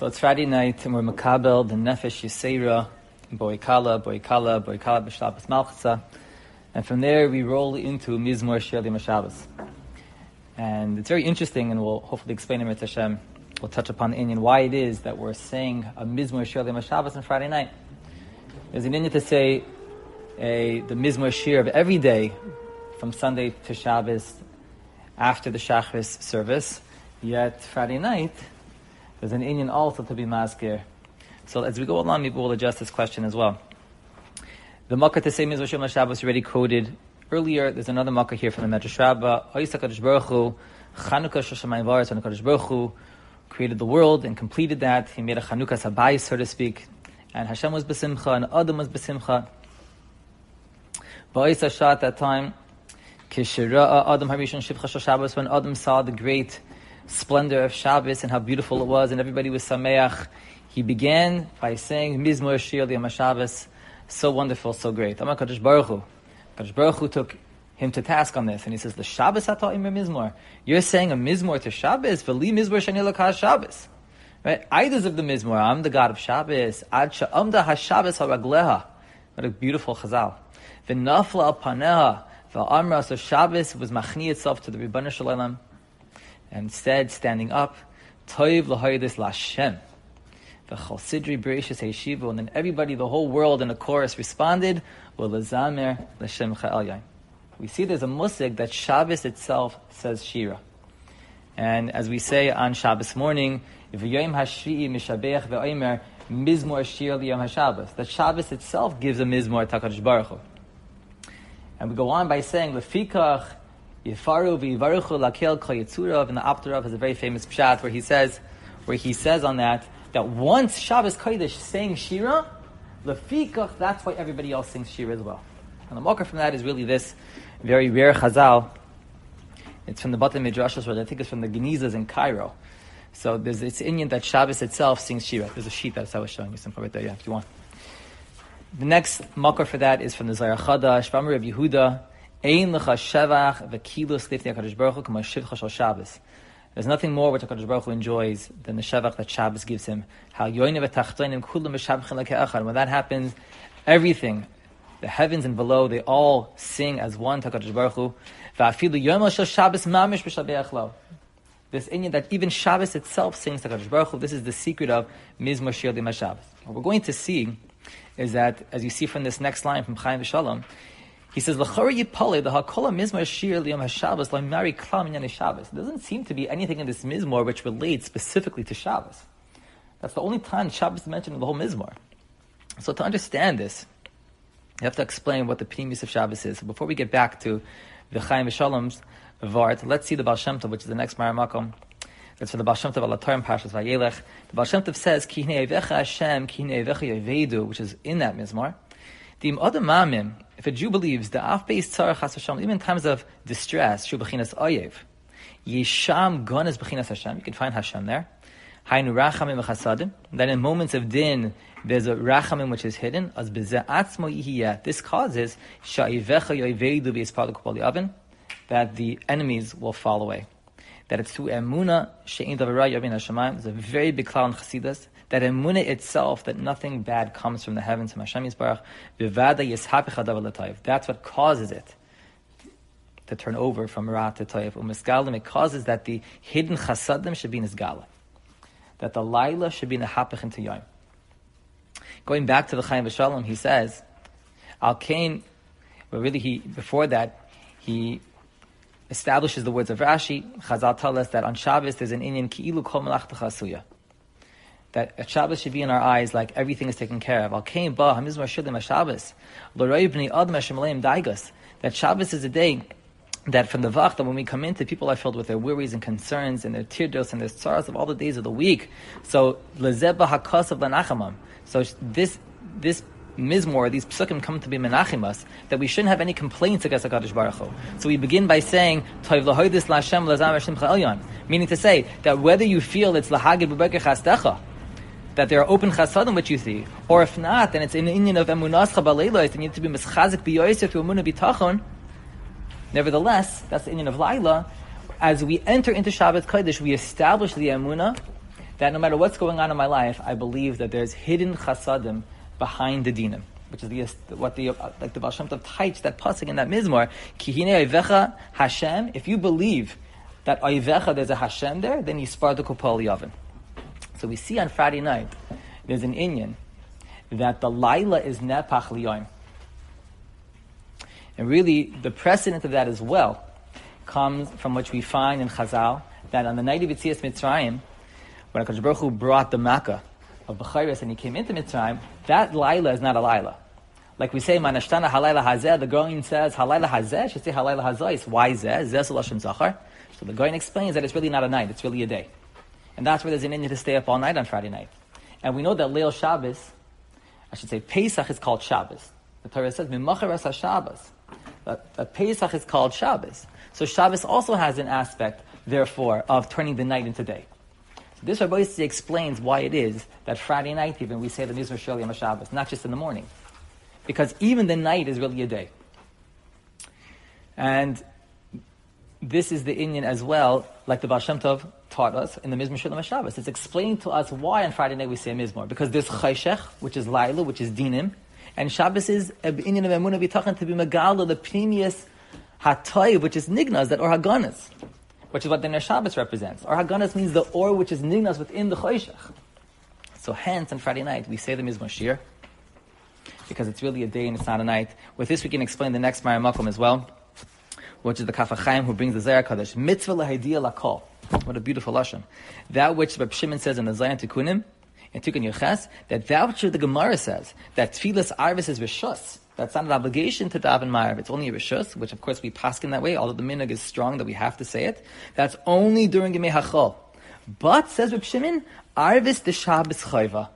So it's Friday night, and we're makabel the nefesh yisera, boikala, boikala, boikala b'shabbat malchasa, and from there we roll into mizmor shir Shabbos. And it's very interesting, and we'll hopefully explain it Hashem. We'll touch upon the inyan why it is that we're saying a mizmor shir Shabbos on Friday night. There's an inyan to say a, the mizmor shir of every day, from Sunday to Shabbos, after the Shachris service. Yet Friday night there's an inyan also to be maskir. So as we go along, maybe we'll address this question as well. The makkah to say Mizvah Shem Shabbos already quoted earlier. There's another makkah here from the Medrash Rabbah. Oisakadosh Baruch Hu, Chanukah Shoshamayim Varetz, Chanukah Baruch Hu created the world and completed that. He made a Chanukah Sabai, so to speak. And Hashem was besimcha, and Adam was besimcha. Ba'isa Shah at that time, Kishira Adam Harishon Shivcha Shabbos, when Adam saw the great splendor of Shabbos and how beautiful it was, and everybody was sameach. He began by saying Mizmor Shir Liyam Shabbos, so wonderful, so great. Amar Kadosh Baruch Hu. Kadosh Baruch Hu took him to task on this, and he says, "The Shabbos atah imir Mizmor. You're saying a Mizmor to Shabbos, v'li Mizmor shani lakah Shabbos." Right? I deserve the Mizmor. I'm the God of Shabbos. Ad sha'amda ha-Shabbos ha-ragleha. What a beautiful chazal. V'nafla al-paneha. V'amra. So Shabbos was machni itself to the Rebbeinu Shalom and instead standing up, Toiv Lahoidis Lashem. The Chalsidri Bereshis Heshivu, and then everybody, the whole world in a chorus responded, Lazamer Lashem Cha'el We see there's a musig that Shabbos itself says Shira. And as we say on Shabbos morning, V'yoyim Hashri'i Mishabeach Ve'oimer Mizmor Shir Liyom HaShabbos. That Shabbos itself gives a Mizmor Takadosh Baruch Hu. And we go on by saying, Lefikach Yifaru v'yivaruchu lakel kol and the Apter Rav has a very famous pshat where he says, where he says on that, that once Shabbos Kodesh sang Shira, lefikach, that's why everybody else sings Shira as well. And the marker from that is really this very rare chazal. It's from the Batim Midrashos, where I think it's from the Genizas in Cairo. So there's it's inyan that Shabbos itself sings Shira. There's a sheet that I was showing you some right there, yeah, if you want. The next makar for that is from the Zohar Chadash, Yehuda, Ein lecha shevach lifnei HaKadosh Baruch Hu shivcha shal Shabbos. There's nothing more which HaKadosh Baruch Hu enjoys than the shevach that Shabbos gives him. Yoyne v'tachtoinim kulam. When that happens, everything, the heavens and below, they all sing as one to HaKadosh Baruch Hu. V'afilu shal Shabbos mamish lo. This inyan that even Shabbos itself sings to HaKadosh Baruch Hu. This is the secret of Mizmor Shir Shabbos. What we're going to see is that, as you see from this next line from Chaim V'Shalom, he says, "L'chora yipale the hakola mizmor shir liyom haShabbos klam inyan Shabbos." There doesn't seem to be anything in this mizmor which relates specifically to Shabbos. That's the only time Shabbos is mentioned in the whole mizmor. So to understand this, you have to explain what the pnimis of Shabbos is. So before we get back to the Chaim V'Shalom's Vart, let's see the Baal Shem Tov, which is the next Maramakom. That's for the Baal Shem Tov Alatorim Parshas Vayelech. The Baal Shem Tov says, "Ki Hashem, Ki Yevedu," which is in that mizmor. The other Mamim, if a Jew believes the af beis tzarach Hashem, even in times of distress, shu bechinas oyev, yisham gon is bechinas Hashem. You can find Hashem there. Hainu rachamim v'chasadim. Then in moments of din, there's a rachamim which is hidden. As atzmo yihiyah. This causes sha'ivecha yoivedu v'yispadu oven that the enemies will fall away. That it's through emuna she'in davarah yavin Hashemayim. There's a very big cloud in Chassidus that emunah itself, that nothing bad comes from the heavens, from Hashem Yisbarach, that's what causes it to turn over from Ra to Toiv. Umisgalim, it causes that the hidden chasadim should be in Isgala. That the Laila should be in the Hapich into Yom. Going back to the Chaim V'Shalom, he says, Al Kain, really he, before that, he establishes the words of Rashi, Chazal tell us that on Shabbos there's an inyan Ki'ilu Kol Melach that a Shabbos should be in our eyes like everything is taken care of. That Shabbos is a day that from the Vach, that when we come into, people are filled with their worries and concerns and their teardrops and their sorrows of all the days of the week. So. So this, this mizmor, these psukim come to be menachimas, that we shouldn't have any complaints against HaKadosh Baruch Hu. So we begin by saying. Meaning to say, that whether you feel it's lahagid chastecha, that there are open chasadim which you see, or if not, then it's in the inyan of emunas chabaleilos, and you need to be mischazik biyoyisef emunah bitachon. Nevertheless, that's the inyan of Laila. As we enter into Shabbat Kodesh, we establish the emunah that no matter what's going on in my life, I believe that there's hidden chasadim behind the dinim, which is the, what the like the Baal Shem Tov types that pasuk in that mizmor. Kihine oivecha Hashem. If you believe that oivecha there's a Hashem there, then you spar the kopal yavin. So we see on Friday night there's an inyan that the laila is nepach liyoim. And really, the precedent of that as well comes from which we find in Chazal that on the night of Yitzias Mitzrayim, when HaKadosh Baruch Hu brought the Makkah of Bechiris and he came into Mitzrayim, that Laila is not a Laila. Like we say, Manashtana Halayla Hazeh, the Goin says Halayla Hazeh, should say Halayla Hazais. Why Zeh? Zeh Zachar. So the Goin explains that it's really not a night, it's really a day. And that's where there's an inyan to stay up all night on Friday night. And we know that Leil Shabbos, I should say Pesach is called Shabbos. The Torah says, Mimacharas Shabbos. That, that Pesach is called Shabbos. So Shabbos also has an aspect, therefore, of turning the night into day. So this Rabbi explains why it is that Friday night even we say the Mizrah Sholi on Shabbos, not just in the morning. Because even the night is really a day. And this is the inyan as well, like the Baal Shem Tov taught us in the Mizmor Shalom Shabbos. It's explaining to us why on Friday night we say Mizmor. Because there's Chayshech, which is Laila, which is Dinim, and Shabbos is inyan of Emunah B'tachan to be Megala, the previous Hatoy, which is Nignas, that or Haganas, which is what the Ner Shabbos represents. Or Haganas means the or which is Nignas within the Choshech. So hence, on Friday night, we say the Mizmor Shir, because it's really a day and it's not a night. With this, we can explain the next Maramakum as well, which is the Kaf HaChaim who brings the Zohar Kadosh. Mitzvah lahidiyah lakol. What a beautiful lashon. That which Reb Shimon says in the Zayin Tikunim, in Tikkun Yoches, that that which the Gemara says, that Tfilas Arvis is Rishus, that's not an obligation to daven ma'ariv. It's only a rishus, which of course we pass in that way, although the minhag is strong that we have to say it. That's only during Yemei Hachol. But, says Reb Shimon, arvis the Shabbos chayva.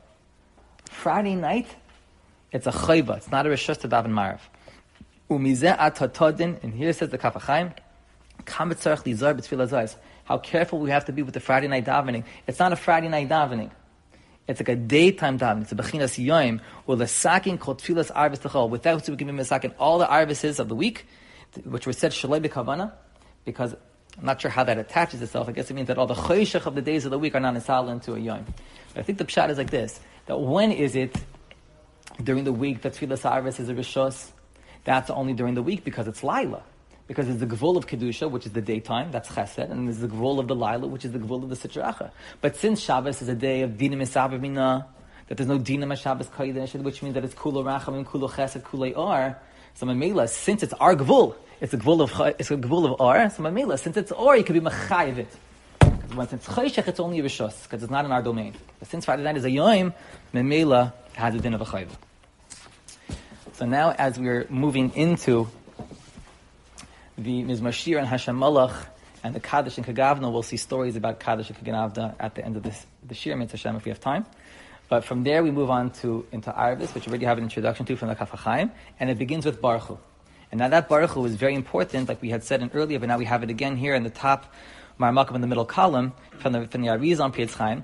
Friday night, it's a chayva. It's not a rishus to daven ma'ariv. Umizeh atatodin, and here says the Kaf How careful we have to be with the Friday night davening. It's not a Friday night davening. It's like a daytime davening. It's a bechinas yoim or the sakin called tfilas arvis techol. Without we can be misakin all the arvises of the week, which were said shalei kavana, because I'm not sure how that attaches itself. I guess it means that all the choshech of the days of the week are not installed into a yom. But I think the pshat is like this: that when is it during the week that tfilas arvis is a rishos? That's only during the week because it's lila because it's the gvul of kedusha, which is the daytime, that's chesed, and there's the gvul of the lila, which is the gvul of the sitracha. But since Shabbos is a day of dinim esavimina, that there's no dinim Shabbos kodesh, which means that it's kulo rachamim, kulo chesed, kulo or. So mamela, since it's our gvul, it's a gvul of it's a of. So mamela, since it's or, you could be machayiv it. Because when it's chayshech, it's only rishos, because it's not in our domain. But since Friday night is a yom, mamela has a din of a chayiv. So now, as we're moving into the Mizmashir and Hashem Malach and the Kaddish and Kagavna, we'll see stories about Kaddish and Kagavna at the end of this, the Shir Hashem if we have time. But from there we move on to into Arvis, which we already have an introduction to from the Kaf HaChaim, and it begins with Baruch Hu. And now that Baruch Hu is very important, like we had said in earlier, but now we have it again here in the top Marmakam in the middle column from the from the Ariz on Chaim.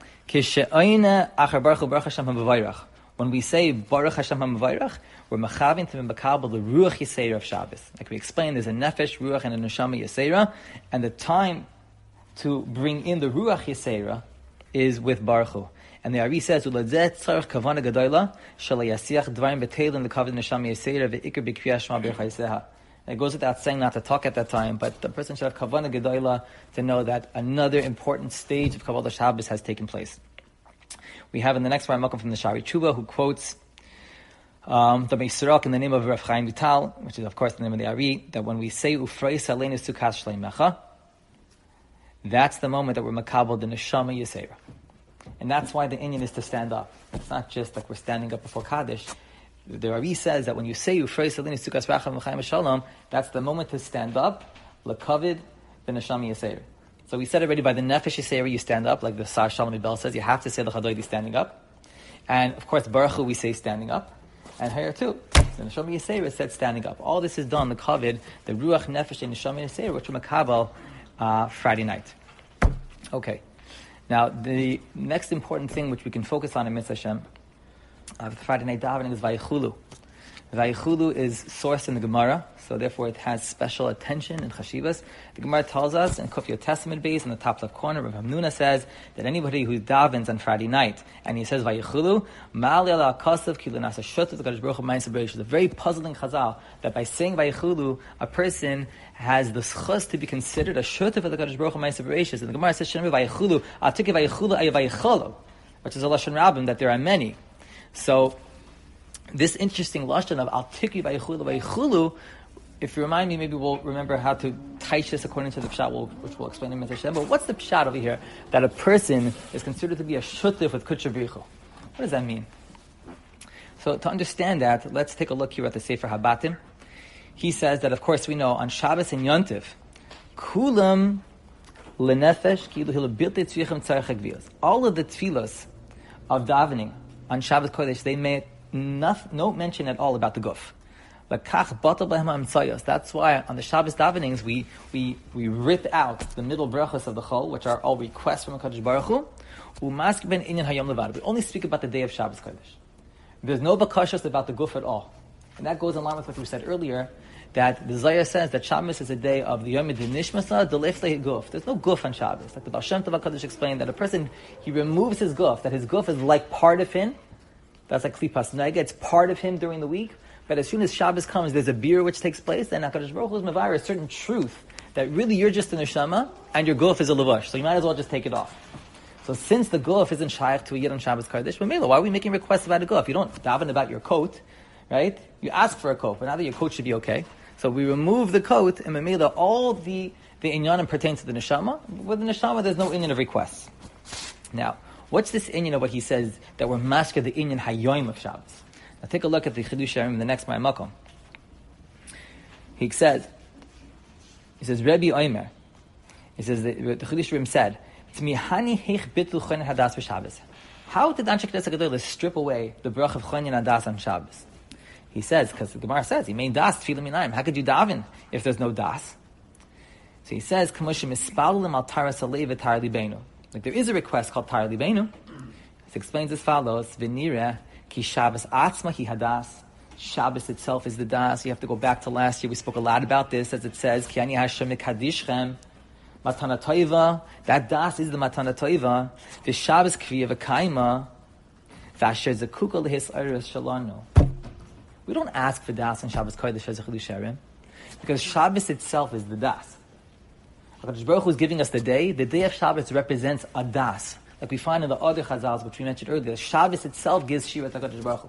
When we say Baruch Hashem HaMavarach, we're machavin to makabel the Ruach Yisera of Shabbos. Like we explained, there's a Nefesh, Ruach, and a Neshama Yisera, and the time to bring in the Ruach Yisera is with Baruch Hu. And the Ari says, "Uladzet tzarich kavana gadola shalayasiach dvarim betelin the kavod neshama yisera ve'ikr b'kriyas shema b'chayseha." It goes without saying not to talk at that time, but the person should have kavana gadola to know that another important stage of Kabbalah Shabbos has taken place. We have in the next Malcolm from the Shari Chuba who quotes um, the Meisirak in the name of Rav Chaim Vital, which is of course the name of the Ari, that when we say Ufrei Salenu Sukas Shleimecha, that's the moment that we're makabel the neshama yisera. And that's why the inyan is to stand up. It's not just like we're standing up before Kaddish. The Ari says that when you say Ufrei Salenu Sukas Racham Shalom, that's the moment to stand up, lakavid the neshama yisera. So we said already by the Nefesh Yisera you stand up, like the Sar Shalom Belz says, you have to say the Chadoidi standing up. And of course, Baruch Hu we say standing up. And here too. The Neshama Yisera said standing up. All this is done, the Kavid, the Ruach Nefesh and Neshama Yisera, which are Makabal uh, Friday night. Okay. Now, the next important thing which we can focus on in Mitzvah Hashem, uh, Friday night davening is Vayichulu. Vayichulu is sourced in the Gemara, so therefore it has special attention in Chashivas. The Gemara tells us in Kufya Testament base in the top left corner, Rav Hamnuna says that anybody who davens on Friday night and he says Vayichulu, Ma'ali ala ashut the Kadosh Baruch a very puzzling chazal that by saying Vayichulu, a person has the schus to be considered a shut of the Kadosh Baruch Hu And the Gemara says Shem Vayichulu, Atike Vayichulu Ayavayichulu, which is a lashon rabbim that there are many. So this interesting lashon of al tiki vaychulu if you remind me, maybe we'll remember how to teach this according to the pshat, which we'll explain in Hashem. But what's the pshat over here that a person is considered to be a shutif with kutshavichu? What does that mean? So to understand that, let's take a look here at the Sefer Habatim. He says that, of course, we know on Shabbos and Yontif, kulam lenefesh All of the tefillos of davening on Shabbos Kodesh, they make no mention at all about the guf. That's why on the Shabbos davenings we, we, we rip out the middle brachas of the chol, which are all requests from Hakadosh Baruch Hu. We only speak about the day of Shabbos Kodesh. There's no bakashas about the guf at all, and that goes in line with what we said earlier. That the Zayah says that Shabbos is a day of the Yom Nishmasa, the Leflei Guf. There's no guf on Shabbos. Like the Baal Shem Tov explained that a person, he removes his guf, that his guf is like part of him, that's like klipas nega. It's part of him during the week. But as soon as Shabbos comes, there's a beer which takes place. Then Hakadosh Baruch Hu is mavir a certain truth that really you're just a neshama and your guf is a lavash. So you might as well just take it off. So since the guf isn't shaykh to a yid on Shabbos Kardish, but why are we making requests about a guf? You don't daven about your coat, right? You ask for a coat, but now that your coat should be okay. So we remove the coat and Mamela, all the the inyanim pertain to the neshama. With the neshama, there's no inyan of requests. Now, What's this inyan of what he says that we're masked the inyan hayoim of Shabbos? Now take a look at the Chidush in the next Ma'amakom. He says, he says, Rebbe Omer, he says, the, the Chidush said. How did Anshe Knesset strip away the brach of chonin hadas on Shabbos? He says, because the Gemara says, he made das tefillah minayim. How could you daven if there's no das? So he says, Kamoshim ispalulim al taras alev etar libenu. Like there is a request called Tar Libenu. It explains as follows: Venira ki Shabbos atzma ki hadas. Shabbos itself is the das. You have to go back to last year. We spoke a lot about this, as it says, Ki ani Hashem. Matana Toiva, that das is the Matana Toiva. The Shabbos Kriya V'kaima, Vasher Zekuka Lehis Eres Shalano. We don't ask for das on Shabbos Kodesh as a because Shabbos itself is the das. HaKadosh Baruch Hu is giving us the day. The day of Shabbos represents a das. Like we find in the other chazals, which we mentioned earlier. Shabbos itself gives Shira to HaKadosh Baruch Hu.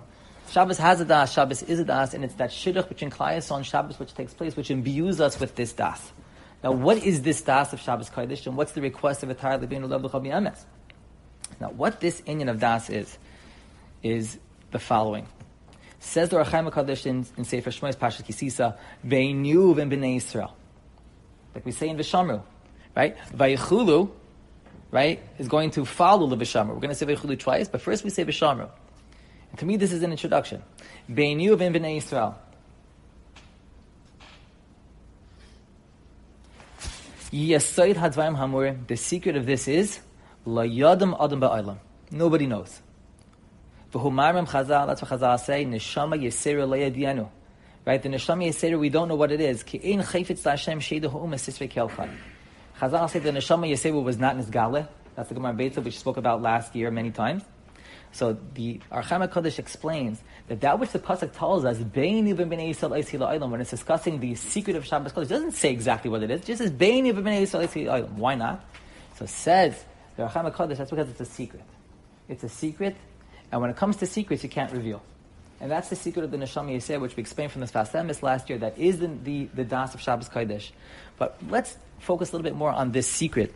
Shabbos has a das, Shabbos is a das, and it's that shidduch between Klai on Shabbos which takes place, which imbues us with this das. Now, what is this das of Shabbos Kodesh, and what's the request of a Tar Lebin Ulav Now, what this inyan of das is, is the following. Says the Rachaim HaKadosh in, in Sefer Shmoyes Pashat Kisisa, Ve'inu v'bnei Yisrael like we say in Vishamru, right? Vayichulu, right, is going to follow the Vishamru. We're going to say Vayichulu twice, but first we say Vishamru. And to me, this is an introduction. Beinu ben bnei Yisrael. Yasoid hadvaim hamur. The secret of this is la yadam adam ba'olam. Nobody knows. V'humarim chazal. That's what chazal say. Neshama yisera le'yadienu. Right? The Neshama Yisera, we don't know what it is. Chazal say the Neshama Yisera was not Nizgale. That's the Gemara Beitza, which we spoke about last year many times. So the Archama Kodesh explains that that which the pasuk tells us, "Beini v'bnei Yisrael when it's discussing the secret of Shabbos Kodesh, doesn't say exactly what it is. It just says "Beini v'bnei Yisrael Why not? So says the Archama Kodesh. That's because it's a secret. It's a secret, and when it comes to secrets, you can't reveal. And that's the secret of the Neshama Yisrael, which we explained from the Sfas Emes last year, that is the, the, the Das of Shabbos Kodesh. But let's focus a little bit more on this secret,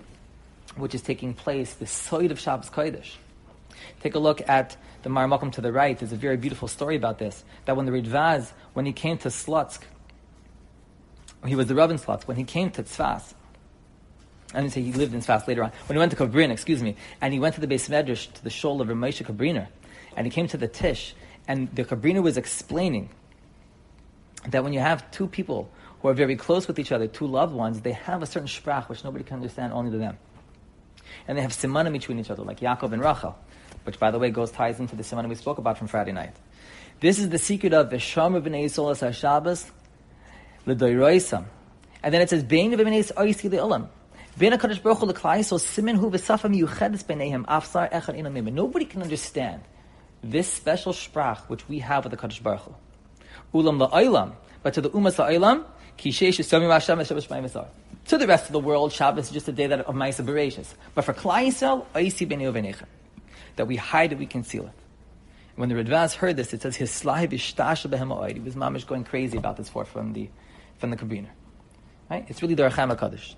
which is taking place, the Soid of Shabbos Kodesh. Take a look at the Marmakum to the right. There's a very beautiful story about this. That when the Ridvaz, when he came to Slutsk, he was the Rav in Slutsk, when he came to Tzfas, I didn't say he lived in Tzfas later on, when he went to Kabrin, excuse me, and he went to the base medrash, to the shoal of Ramesha Kabriner, and he came to the Tish, and the Kabrina was explaining that when you have two people who are very close with each other, two loved ones, they have a certain sprach which nobody can understand, only to them. And they have simanim between each other, like Yaakov and Rachel, which, by the way, goes ties into the simanim we spoke about from Friday night. This is the secret of Visham b'nei Yisrael HaShabbos, l'doiroisam. And then it says, Bein b'nei Yisrael le'olam. Bein Baruch Hu l'klai Yisrael, simen hu v'safa miyuchedes b'neihem, afsar echad inam Nobody can understand this special sprach which we have with the Kadosh Baruch Hu. Ulam la'olam, but to the umas la'olam, kishesh yisomim Hashem v'shabbos b'nei To the rest of the world, Shabbos is just a day that of Ma'isa Bereshis. But for Klai Yisrael, Oisi b'nei v'neicha. That we hide it, we conceal it. When the Radvaz heard this, it says his slahi b'shtasha b'hem He was mamish going crazy about this for from the from the Kabiner. Right? It's really the Archam HaKadosh.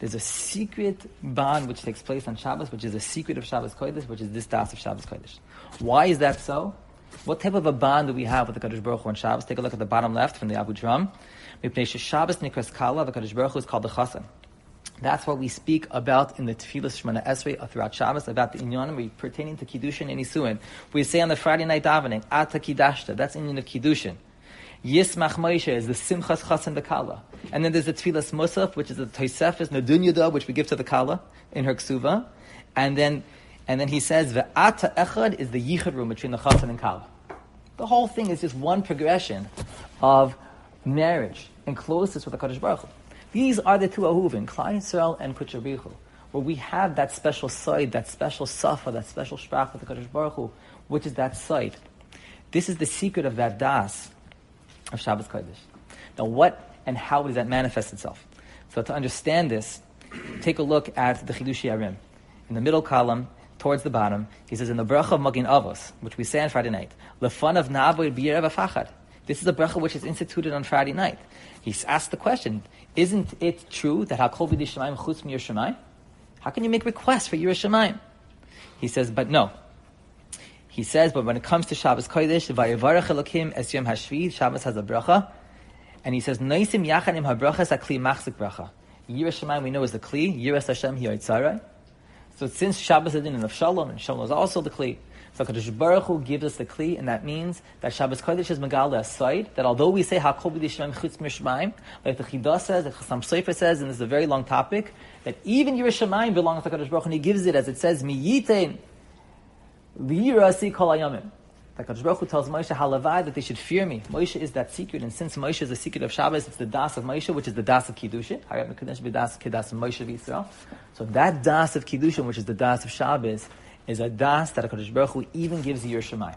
There's a secret bond which takes place on Shabbos, which is a secret of Shabbos Kodesh, which is this das of Shabbos Kodesh. Why is that so? What type of a bond do we have with the Kadosh Baruch Hu on Shabbos? Take a look at the bottom left from the Abu. We place Shabbos Nikras Kala, the Kadosh Baruch Hu is called the Chasan. That's what we speak about in the Tefillah Shemana Esrei throughout Shabbos, about the inyanim pertaining to Kiddushin and Isuin. We say on the Friday night davening, Ata Kiddashta, that's inyan of Kiddushin. Yismach Moshe is the Simchas Chas and the Kala. And then there's the Tfilas Musaf, which is the Tosefis Nadunyada, which we give to the Kala in her Ksuva. And then, and then he says, the Ata Echad is the Yichud room between the Chas and Kala. The whole thing is just one progression of marriage and closeness with the Kaddish Baruch Hu. These are the two ahuvin, Klai Yisrael and Kuchabichu, where we have that special side, that special safa, that special sprach with the Kaddish Baruch Hu, which is that side. This is the secret of that das of Shabbos Kodesh. Now, what and how does that manifest itself? So, to understand this, take a look at the Chiddushei HaRim. In the middle column, towards the bottom, he says, in the bracha of Magin Avos, which we say on Friday night, Lefan of Navoid B'yerev. This is a bracha which is instituted on Friday night. He's asked the question, isn't it true that Hakol B'di Shemaim Chutz Shemaim? How can you make requests for Yerushalayim? He says, but no. He says, but when it comes to Shabbos Kodesh, Vayevarach Elokim Es Yom Hashvid, Shabbos has a bracha, and he says, Noisim Yachanim HaBrachas HaKli Machzik Bracha. Yerushalayim we know is the Kli, Yiras Hashem Hiyoitzarai. So since Shabbos is in of Shalom, and Shalom is also the Kli, so Kadosh Baruch Hu gives us the kli, and that means that Shabbos Kodesh is Megala aside, that although we say Hakol B'dishmaim Chutz Mishmaim, like the Chidah says, the Chassam Sofer says, and this is a very long topic, that even Yerushalayim belongs to Kadosh Baruch Hu, and he gives it as it says, Miyitein. That Kadosh Baruch Hu tells Moshe Halavai that they should fear me. Moshe is that secret, and since Moshe is the secret of Shabbos, it's the das of Moshe, which is the das of Kiddushin. Hayat Mekadesh B'das Kedas Moshe V'Yisrael. So that das of Kiddushin, which is the das of Shabbos, is a das that HaKadosh Baruch Hu even gives Shemai.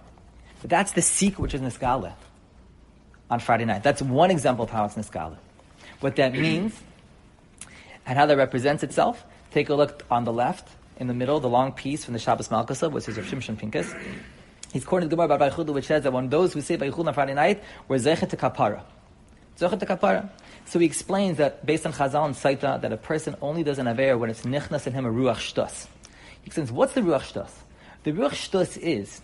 But that's the secret which is Niskala on Friday night. That's one example of how it's Niskala. What that means and how that represents itself, take a look on the left, in the middle, the long piece from the Shabbos Malkasa, which is of Shimshon Pincus. He's quoting the Gemara about Baichudu, which says that when those who say Baichudu on Friday night were Zechet to Kapara. Zechet to Kapara. So he explains that based on Chazal and Saita, that a person only does an Aver when it's Nichnas in him a Ruach Shtas. He explains, what's the Ruach Shtus? The Ruach Shtus is,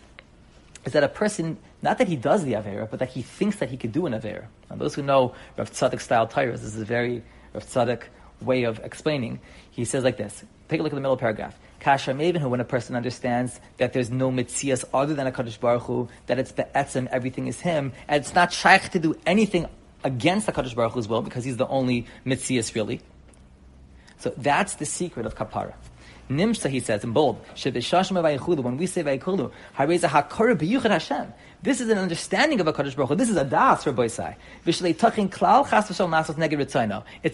is that a person, not that he does the Avera, but that he thinks that he could do an Avera. And those who know Rav Tzadok style Tyrus, this is a very Rav Tzadok way of explaining. He says like this. Take a look at the middle paragraph. Kasha Maven, when a person understands that there's no mitzias other than a Kaddish Baruch Hu, that it's the be'etzim, everything is him, and it's not shaykh to do anything against the Kaddish Baruch Hu as well, because he's the only mitzias really. So that's the secret of kapara. Nimsa, he says in bold, when we say Vayikulu, Hashem. This is an understanding of a Kaddish Baruch Hu. This is a das, Rabbi Sai. It's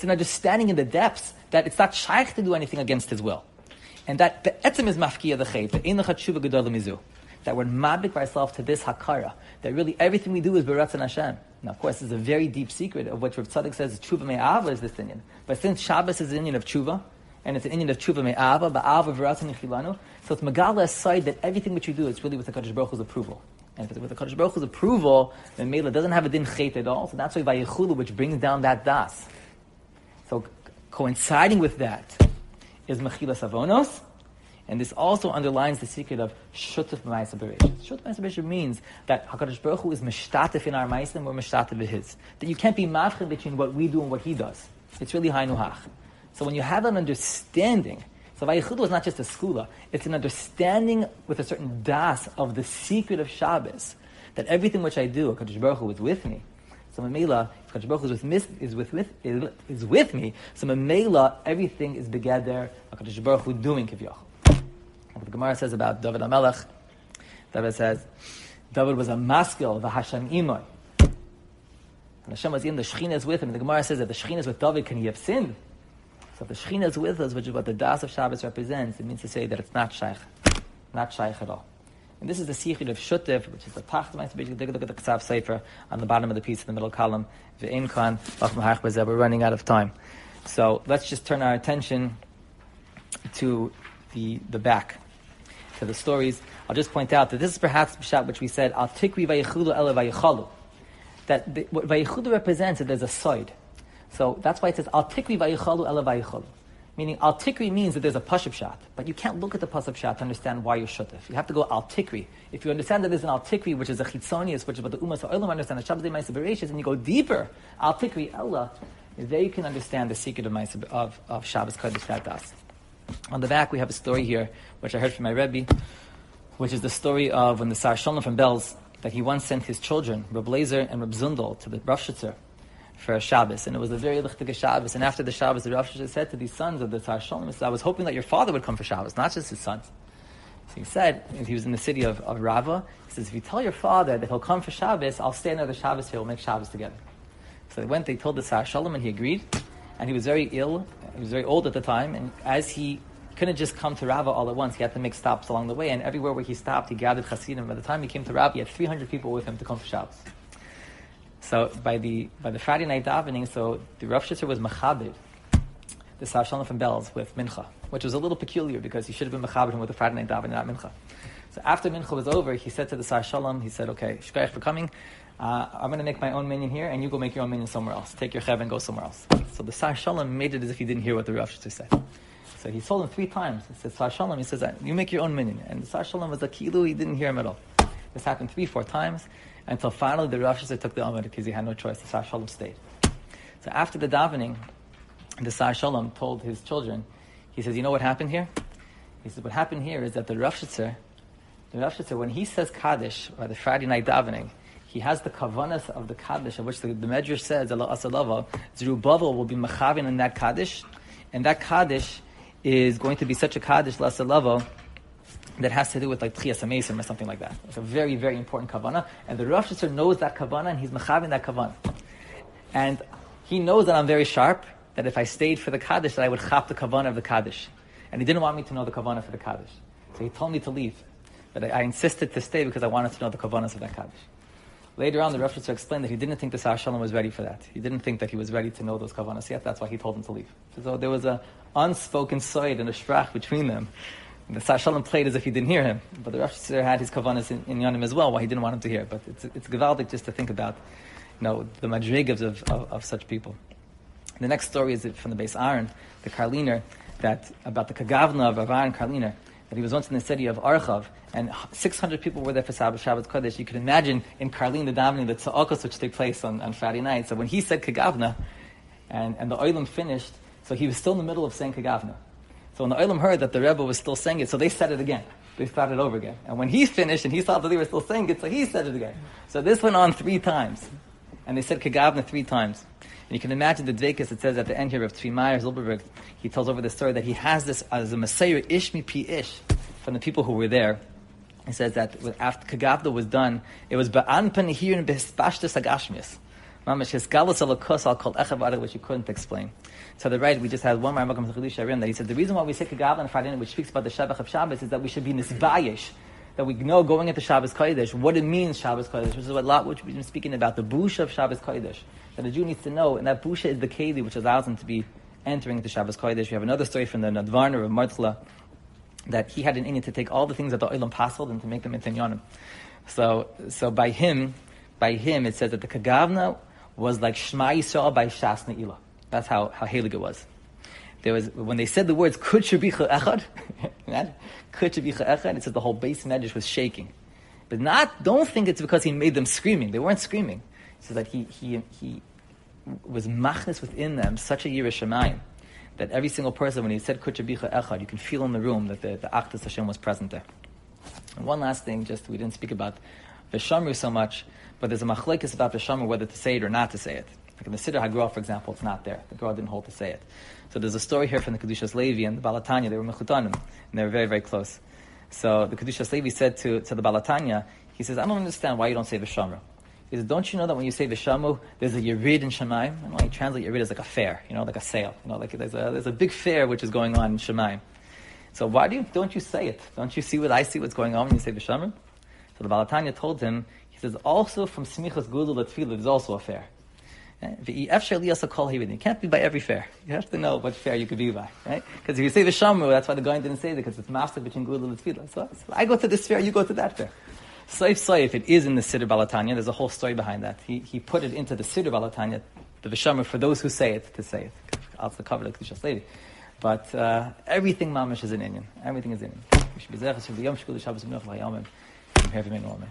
an understanding in the depths that it's not shaykh to do anything against his will. And that the etzim is mafkiya the chayt, the ein tshuva gedol mizu. That we're mabik ourselves to this hakara. That really everything we do is beratzan Hashem. Now, of course, this is a very deep secret of what Rav Tzadok says tshuva me'ava is this inyan. But since Shabbos is the inyan of tshuva, and it's an inyan of tshuva me'ava, ba'ava v'ratzon yichilanu. So it's megala aside that everything which you do is really with the Kaddish Baruch Hu's approval. And if it's with the Kaddish Baruch Hu's approval, then Mela doesn't have a din chait at all. So that's why Vayichulu, which brings down that das. So coinciding with that is Mechila Savonos, and this also underlines the secret of Shutuf Ma'isa Bereshit. Shutuf Ma'isa Bereshit means that HaKadosh Baruch Hu is Meshtatif in our Ma'isa and we're Meshtatif in His. That you can't be mafchid between what we do and what He does. It's really Hainuhach. So when you have an understanding, so Vayichudu is not just a skula, it's an understanding with a certain das of the secret of Shabbos, that everything which I do, HaKadosh Baruch Hu is with me. So Mamela, if Hu is with, is with, is, with me, so Mamela, everything is begeder, HaKadosh Baruch Hu doing Kivyach. What the Gemara says about David HaMelech, David says, David was a maskil, the Hashem Imoy. And Hashem was in the Shekhinah is with him. And the Gemara says that the Shekhinah is with David, can he have sinned? So if the Shekhinah is with us, which is what the Das of Shabbos represents, it means to say that it's not Shaykh. Not Shaykh at all. And this is the Sichid of Shutev, which is the Basically, take a look at the Ksav Sefer on the bottom of the piece in the middle column. We're running out of time. So let's just turn our attention to the, the back, to the stories. I'll just point out that this is perhaps the which we said, Al Tikri Vayichulu Ele Vayichalu. That the, what Vayichulu represents, that there's a side. So that's why it says, Al Tikri Vayichalu Ele Vayichalu. Meaning, al tikri means that there's a pashup shot, but you can't look at the pashup shot to understand why you're shutif. You have to go al tikri. If you understand that there's an al tikri, which is a chitzonius, which is what the umas ha'olam understand, the Shabbos day ma'aseh and you go deeper, al tikri ella, there you can understand the secret of, of, of Shabbos Kodesh Das. On the back, we have a story here, which I heard from my Rebbe, which is the story of when the Sar Shalom from Belz, that he once sent his children, Reb Lazer and Reb Zundel, to the Rosh for a Shabbos, and it was a very lichtige Shabbos. And after the Shabbos, the Rav said to these sons of the Sar Shalom, I was hoping that your father would come for Shabbos, not just his sons. So he said, he was in the city of, of Rava, he says, if you tell your father that he'll come for Shabbos, I'll stay another Shabbos here, we'll make Shabbos together. So they went, they told the Sar Shalom, and he agreed. And he was very ill, he was very old at the time, and as he couldn't just come to Rava all at once. He had to make stops along the way, and everywhere where he stopped, he gathered Hasidim. By the time he came to Rava, he had 300 people with him to come for Shabbos. So by the by the Friday night davening, so the Rav was machabed, the Sav from Belz with Mincha, which was a little peculiar because he should have been machabed him with the Friday night davening, not Mincha. So after Mincha was over, he said to the Shalom, he said, okay, Shkayach for coming, uh, I'm going to make my own minyan here, and you go make your own minyan somewhere else. Take your chev and go somewhere else. So the Shalom made it as if he didn't hear what the Rav Shitzer said. So he told him three times. He said, Sar Shalom, he says, you make your own minyan. And the Sar Shalom was a kilu, he didn't hear him at all. This happened three, four times until finally the Rosh took the Amid because he had no choice. The Sar Shalom stayed. So after the davening, the Sar Shalom told his children, he says, you know what happened here? He says, what happened here is that the Rosh the Rosh when he says Kaddish, by the Friday night davening, he has the kavanas of the Kaddish, of which the, the Medrash says, Allah Asalava, Zerubbabel will be machavin in that Kaddish, and that Kaddish is going to be such a Kaddish, Lasalava, that has to do with like Tchias Mason or something like that. It's a very, very important kavana. And the Rosh Hashanah knows that kavana and he's mechavin that kavana. And he knows that I'm very sharp, that if I stayed for the Kaddish, that I would chap the kavana of the Kaddish. And he didn't want me to know the kavana for the Kaddish. So he told me to leave. But I, I insisted to stay because I wanted to know the kavanas of that Kaddish. Later on, the Rosh Hashanah explained that he didn't think the Sar Shalom was ready for that. He didn't think that he was ready to know those kavanas yet. That's why he told him to leave. So there was an unspoken side and a strach between them the Sar Shalom played as if he didn't hear him, but the Rosh had his kavanas in, in Yonim as well, why he didn't want him to hear. But it's it's gewaldic just to think about, you know, the madrigas of, of, of, such people. The next story is from the base Aaron, the Karliner, that about the Kagavna of Aaron Karliner, that he was once in the city of Archav, and 600 people were there for Sabbath Shabbat Kodesh. You can imagine in Karlin the davening, the tza'akos which take place on, on Friday night. So when he said Kagavna, and, and the oilam finished, so he was still in the middle of saying Kagavna. So when the Olam heard that the Rebbe was still saying it, so they said it again. They started over again. And when he finished and he saw that they were still saying it, so he said it again. So this went on three times. And they said Kagavna three times. And you can imagine the Dvekas, it says at the end here of Tzvi Meyer Zilberberg, he tells over the story that he has this as a Messiah Ish mi pi Ish from the people who were there. He says that after Kagavna was done, it was Ba'an Panihir and Behespashtas Agashmias. Mamash his galus al called Echav which you couldn't explain. So the right, we just had one Rambam that he said the reason why we say Kagav on Friday night, which speaks about the Shabbat of Shabbos, is that we should be nisbayish. That we know going into Shabbos Kodesh what it means Shabbos Kodesh, which is what lot which we've been speaking about the busha of Shabbos Kodesh. That a Jew needs to know, and that busha is the keli which allows him to be entering into Shabbos Kodesh. We have another story from the Nadvarner of Martla that he had an inyan to take all the things that the Olam passed and to make them into Yonim. So, so by him, by him, it says that the Kagavna was like Shema Yisrael by Shas Ne'ilah. That's how, how Halig it was. There was, when they said the words, Kud Shabicha Echad, Kud Shabicha Echad, it says the whole base medrash was shaking. But not, don't think it's because he made them screaming. They weren't screaming. It says that he, he, he was machnes within them such a Yerushalayim that every single person, when he said Kud Shabicha Echad, you can feel in the room that the, the Achdus Hashem was present there. And one last thing, just we didn't speak about Vishamru so much, but there's a machlekes about Vishamru whether to say it or not to say it. Like in the Siddur for example, it's not there. The didn't hold to say it. So there's a story here from the Kedushas Levi and the Baal HaTanya. They were mechutanim, and they were very, very close. So the Kedushas Levi said to, to the Baal HaTanya, He says, I don't understand why you don't say Vishamru. He says, don't you know that when you say Vishamru, there's a Yerid in Shemaim? And when you translate Yerid as like a fair, you know, like a sale. You know, like there's a, there's a big fair which is going on in Shemaim. So why do you, don't you say it? Don't you see what I see, what's going on when you say Vishamru? So the Baal HaTanya told him, he says, also from Smichas Gudel Latfilah, there's also a fair. You can't be by every fair. You have to know what fair you could be by, right? Because if you say the Shamu, that's why the guy didn't say it, because it's master between Gudel and Tfilah. So, so, I go to this fair, you go to that fair. Saif Saif, it is in the Siddur Baal HaTanya, there's a whole story behind that. He, he put it into the Siddur Baal HaTanya, the Vishamah, for those who say it, to say it. Cover the Kedusha lady. But uh, everything mamish is in inyan. Everything is in inyan. We should be be Yom Shkul, Shabbos, Minach, Vayamim. Here Amen.